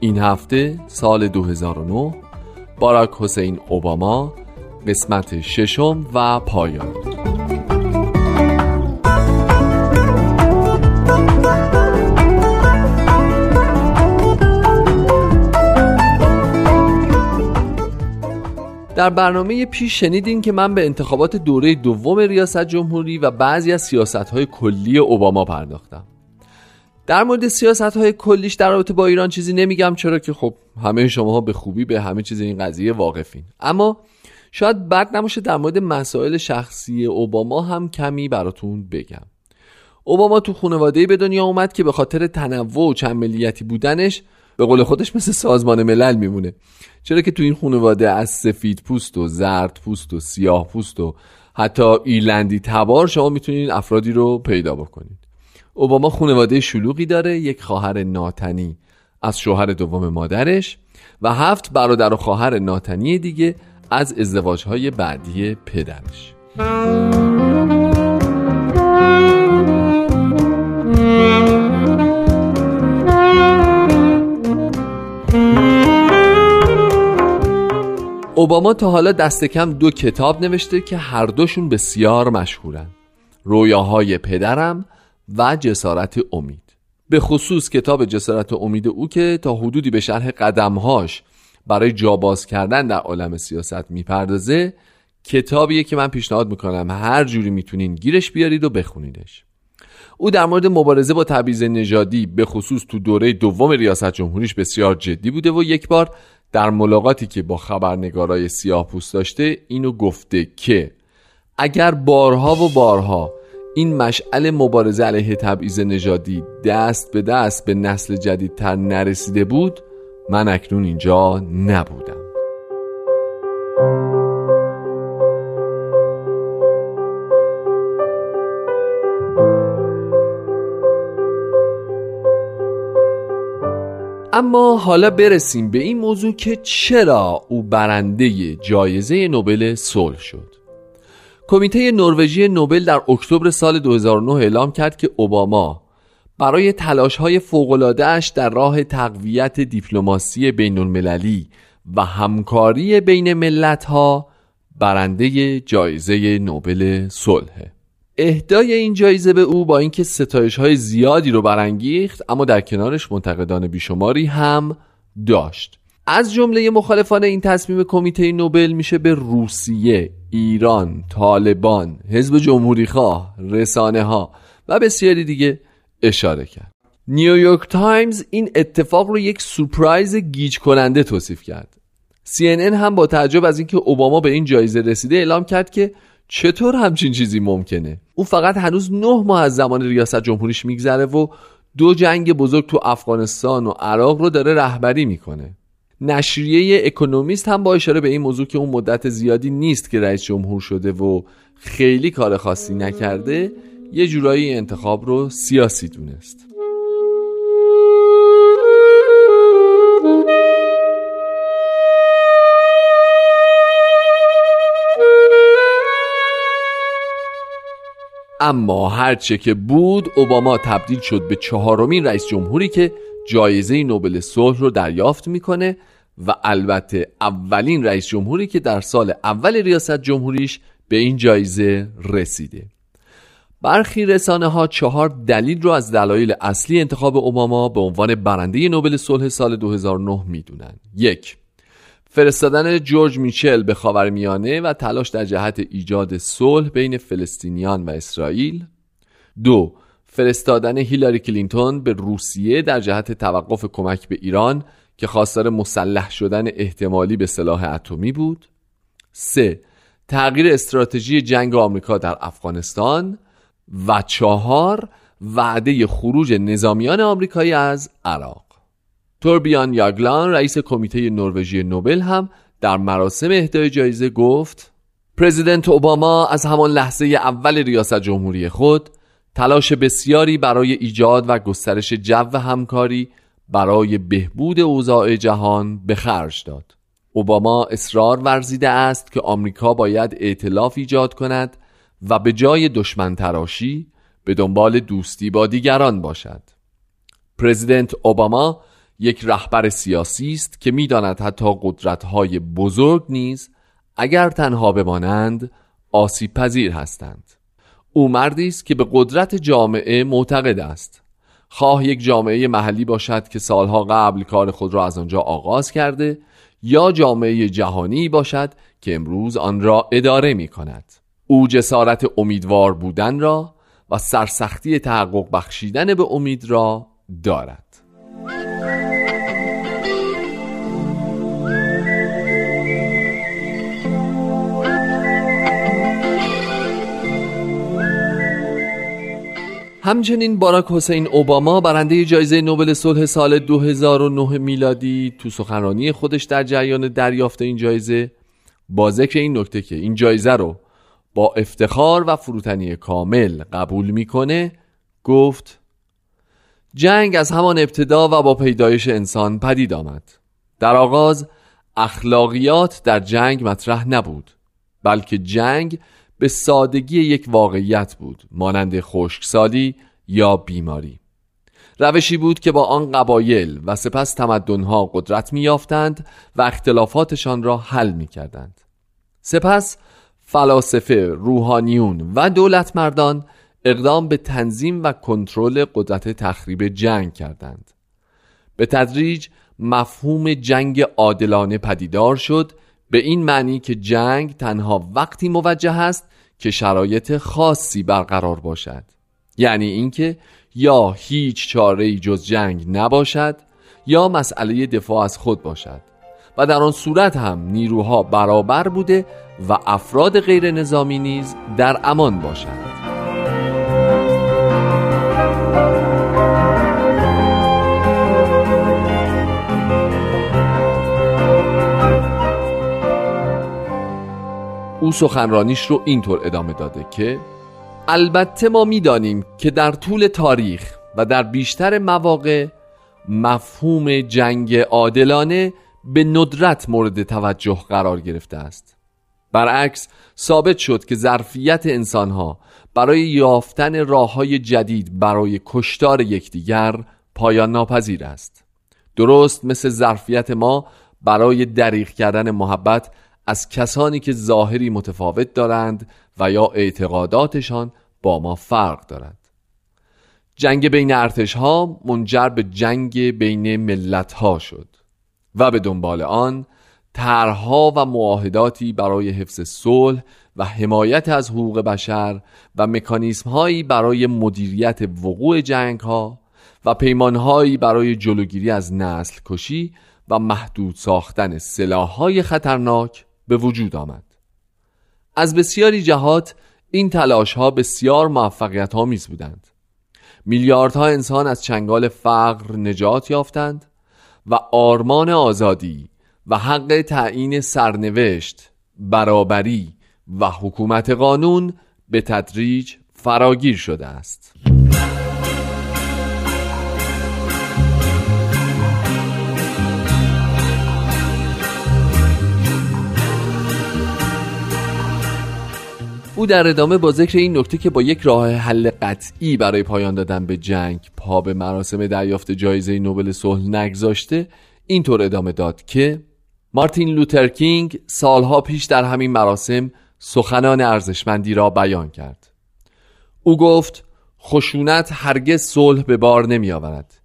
این هفته سال 2009 باراک حسین اوباما قسمت ششم و پایان. در برنامه پیش شنیدین که من به انتخابات دوره دوم ریاست جمهوری و بعضی از سیاست های کلی اوباما پرداختم. در مورد سیاست های کلیش در رابطه با ایران چیزی نمیگم چرا که خب همه شما به خوبی به همه چیز این قضیه واقفین. اما شاید بد نباشه در مورد مسائل شخصی اوباما هم کمی براتون بگم. اوباما تو خانواده به دنیا اومد که به خاطر تنوع و چند ملیتی بودنش به قول خودش مثل سازمان ملل میمونه. چرا که تو این خانواده از سفید پوست و زرد پوست و سیاه پوست و حتی ایرلندی تبار شما می‌تونید افرادی رو پیدا بکنید. اوباما خانواده شلوغی داره یک خواهر ناتنی از شوهر دوم مادرش و هفت برادر و خواهر ناتنی دیگه از ازدواجهای بعدی پدرش. اوباما تا حالا دست کم دو کتاب نوشته که هر دوشون بسیار مشهورن. رویاهای پدرم و جسارت امید. به خصوص کتاب جسارت امید او که تا حدودی به شرح قدمهاش برای جاباز کردن در عالم سیاست می‌پردازه کتابیه که من پیشنهاد می‌کنم هر جوری می‌تونین گیرش بیارید و بخونیدش. او در مورد مبارزه با تبعیض نژادی به خصوص تو دوره دوم ریاست جمهوریش بسیار جدی بوده و یک بار در ملاقاتی که با خبرنگارای سیاه پوست داشته اینو گفته که اگر بارها و بارها این مشعل مبارزه علیه تبعیض نژادی دست به دست به نسل جدیدتر نرسیده بود من اکنون اینجا نبودم. اما حالا برسیم به این موضوع که چرا او برنده جایزه نوبل صلح شد. کمیته نروژی نوبل در اکتبر سال 2009 اعلام کرد که اوباما برای تلاش های در راه تقویت دیپلماسی بین المللی و همکاری بین ملت ها برنده جایزه نوبل صلح اهدای این جایزه به او با اینکه ستایش های زیادی رو برانگیخت اما در کنارش منتقدان بیشماری هم داشت از جمله مخالفان این تصمیم کمیته نوبل میشه به روسیه، ایران، طالبان، حزب جمهوری خواه، رسانه ها و بسیاری دیگه اشاره کرد. نیویورک تایمز این اتفاق رو یک سورپرایز گیج کننده توصیف کرد. CNN هم با تعجب از اینکه اوباما به این جایزه رسیده اعلام کرد که چطور همچین چیزی ممکنه؟ او فقط هنوز نه ماه از زمان ریاست جمهوریش میگذره و دو جنگ بزرگ تو افغانستان و عراق رو داره رهبری می‌کنه. نشریه اکونومیست هم با اشاره به این موضوع که اون مدت زیادی نیست که رئیس جمهور شده و خیلی کار خاصی نکرده یه جورایی انتخاب رو سیاسی دونست. اما هرچه که بود اوباما تبدیل شد به چهارمین رئیس جمهوری که جایزه نوبل صلح رو دریافت می‌کنه و البته اولین رئیس جمهوری که در سال اول ریاست جمهوریش به این جایزه رسیده. برخی رسانه ها چهار دلیل رو از دلایل اصلی انتخاب اوباما به عنوان برنده نوبل صلح سال 2009 می‌دونن. یک فرستادن جورج میچل به خاورمیانه و تلاش در جهت ایجاد صلح بین فلسطینیان و اسرائیل. دو فرستادن هیلاری کلینتون به روسیه در جهت توقف کمک به ایران که خواستار مسلح شدن احتمالی به سلاح اتمی بود. سه تغییر استراتژی جنگ آمریکا در افغانستان. و چهار وعده خروج نظامیان آمریکایی از عراق. توربیان یاگلان رئیس کمیته نروژی نوبل هم در مراسم اهدای جایزه گفت پرزیدنت اوباما از همان لحظه اول ریاست جمهوری خود تلاش بسیاری برای ایجاد و گسترش جو همکاری برای بهبود اوضاع جهان به خرج داد. اوباما اصرار ورزیده است که آمریکا باید ائتلاف ایجاد کند و به جای دشمن تراشی به دنبال دوستی با دیگران باشد. پرزیدنت اوباما یک رهبر سیاسی است که می‌داند حتی قدرت‌های بزرگ نیز اگر تنها بمانند آسیب پذیر هستند. او مردی است که به قدرت جامعه معتقد است. خواه یک جامعه محلی باشد که سالها قبل کار خود را از آنجا آغاز کرده یا جامعه جهانی باشد که امروز آن را اداره می کند او جسارت امیدوار بودن را و سرسختی تحقق بخشیدن به امید را دارد. همچنین باراک حسین اوباما برنده جایزه نوبل صلح سال 2009 میلادی تو سخنرانی خودش در جریان دریافت این جایزه. با ذکر این نکته که این جایزه رو با افتخار و فروتنی کامل قبول می‌کنه گفت جنگ از همان ابتدا و با پیدایش انسان پدید آمد. در آغاز اخلاقیات در جنگ مطرح نبود بلکه جنگ به سادگی یک واقعیت بود مانند خشکسالی یا بیماری روشی بود که با آن قبایل و سپس تمدنها قدرت میافتند و اختلافاتشان را حل می کردند. سپس فلاسفه، روحانیون و دولت مردان اقدام به تنظیم و کنترل قدرت تخریب جنگ کردند. به تدریج مفهوم جنگ عادلانه پدیدار شد به این معنی که جنگ تنها وقتی موجه است که شرایط خاصی برقرار باشد. یعنی اینکه یا هیچ چاره جز جنگ نباشد یا مسئله دفاع از خود باشد. و در آن صورت هم نیروها برابر بوده و افراد غیر نظامی نیز در امان باشند. او سخنرانیش رو اینطور ادامه داده که البته ما می‌دانیم که در طول تاریخ و در بیشتر مواقع مفهوم جنگ عادلانه به ندرت مورد توجه قرار گرفته است. برعکس ثابت شد که ظرفیت انسانها برای یافتن راه های جدید برای کشتار یکدیگر پایان ناپذیر است. درست مثل ظرفیت ما برای دریغ کردن محبت از کسانی که ظاهری متفاوت دارند و یا اعتقاداتشان با ما فرق دارد جنگ بین ارتش ها منجر به جنگ بین ملت ها شد و به دنبال آن طرحها و معاهداتی برای حفظ صلح و حمایت از حقوق بشر و مکانیسم هایی برای مدیریت وقوع جنگ ها و پیمان هایی برای جلوگیری از نسل کشی و محدود ساختن سلاح های خطرناک به وجود آمد. از بسیاری جهات این تلاش ها بسیار موفقیت آمیز بودند. میلیاردها انسان از چنگال فقر نجات یافتند و آرمان آزادی و حق تعیین سرنوشت برابری و حکومت قانون به تدریج فراگیر شده است. او در ادامه با ذکر این نکته که با یک راه حل قطعی برای پایان دادن به جنگ پا به مراسم دریافت جایزه نوبل صلح نگذاشته اینطور ادامه داد که مارتین لوتر کینگ سالها پیش در همین مراسم سخنان ارزشمندی را بیان کرد. او گفت خشونت هرگز صلح به بار نمی آورد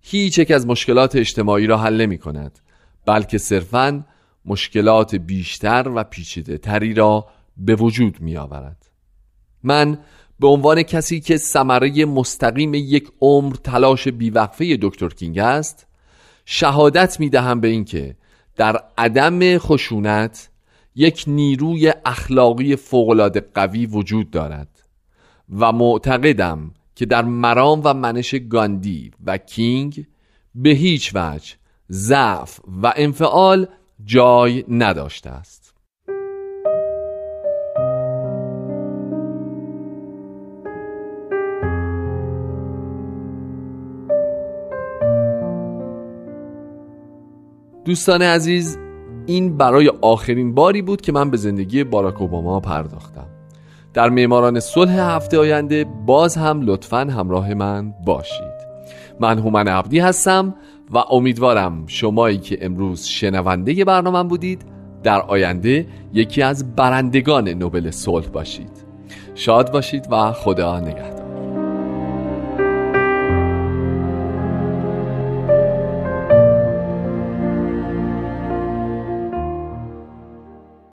هیچ یک از مشکلات اجتماعی را حل نمی کند بلکه صرفاً مشکلات بیشتر و پیچیده تری را به وجود می آورد من به عنوان کسی که ثمره مستقیم یک عمر تلاش بیوقفه دکتر کینگ است شهادت می دهم به اینکه در عدم خشونت یک نیروی اخلاقی فوقالعاده قوی وجود دارد و معتقدم که در مرام و منش گاندی و کینگ به هیچ وجه ضعف و انفعال جای نداشته است. دوستان عزیز این برای آخرین باری بود که من به زندگی باراک اوباما پرداختم. در معماران صلح هفته آینده باز هم لطفا همراه من باشید. من هومن عبدی هستم و امیدوارم شمایی که امروز شنونده برنامه بودید در آینده یکی از برندگان نوبل صلح باشید. شاد باشید و خدا نگهدار.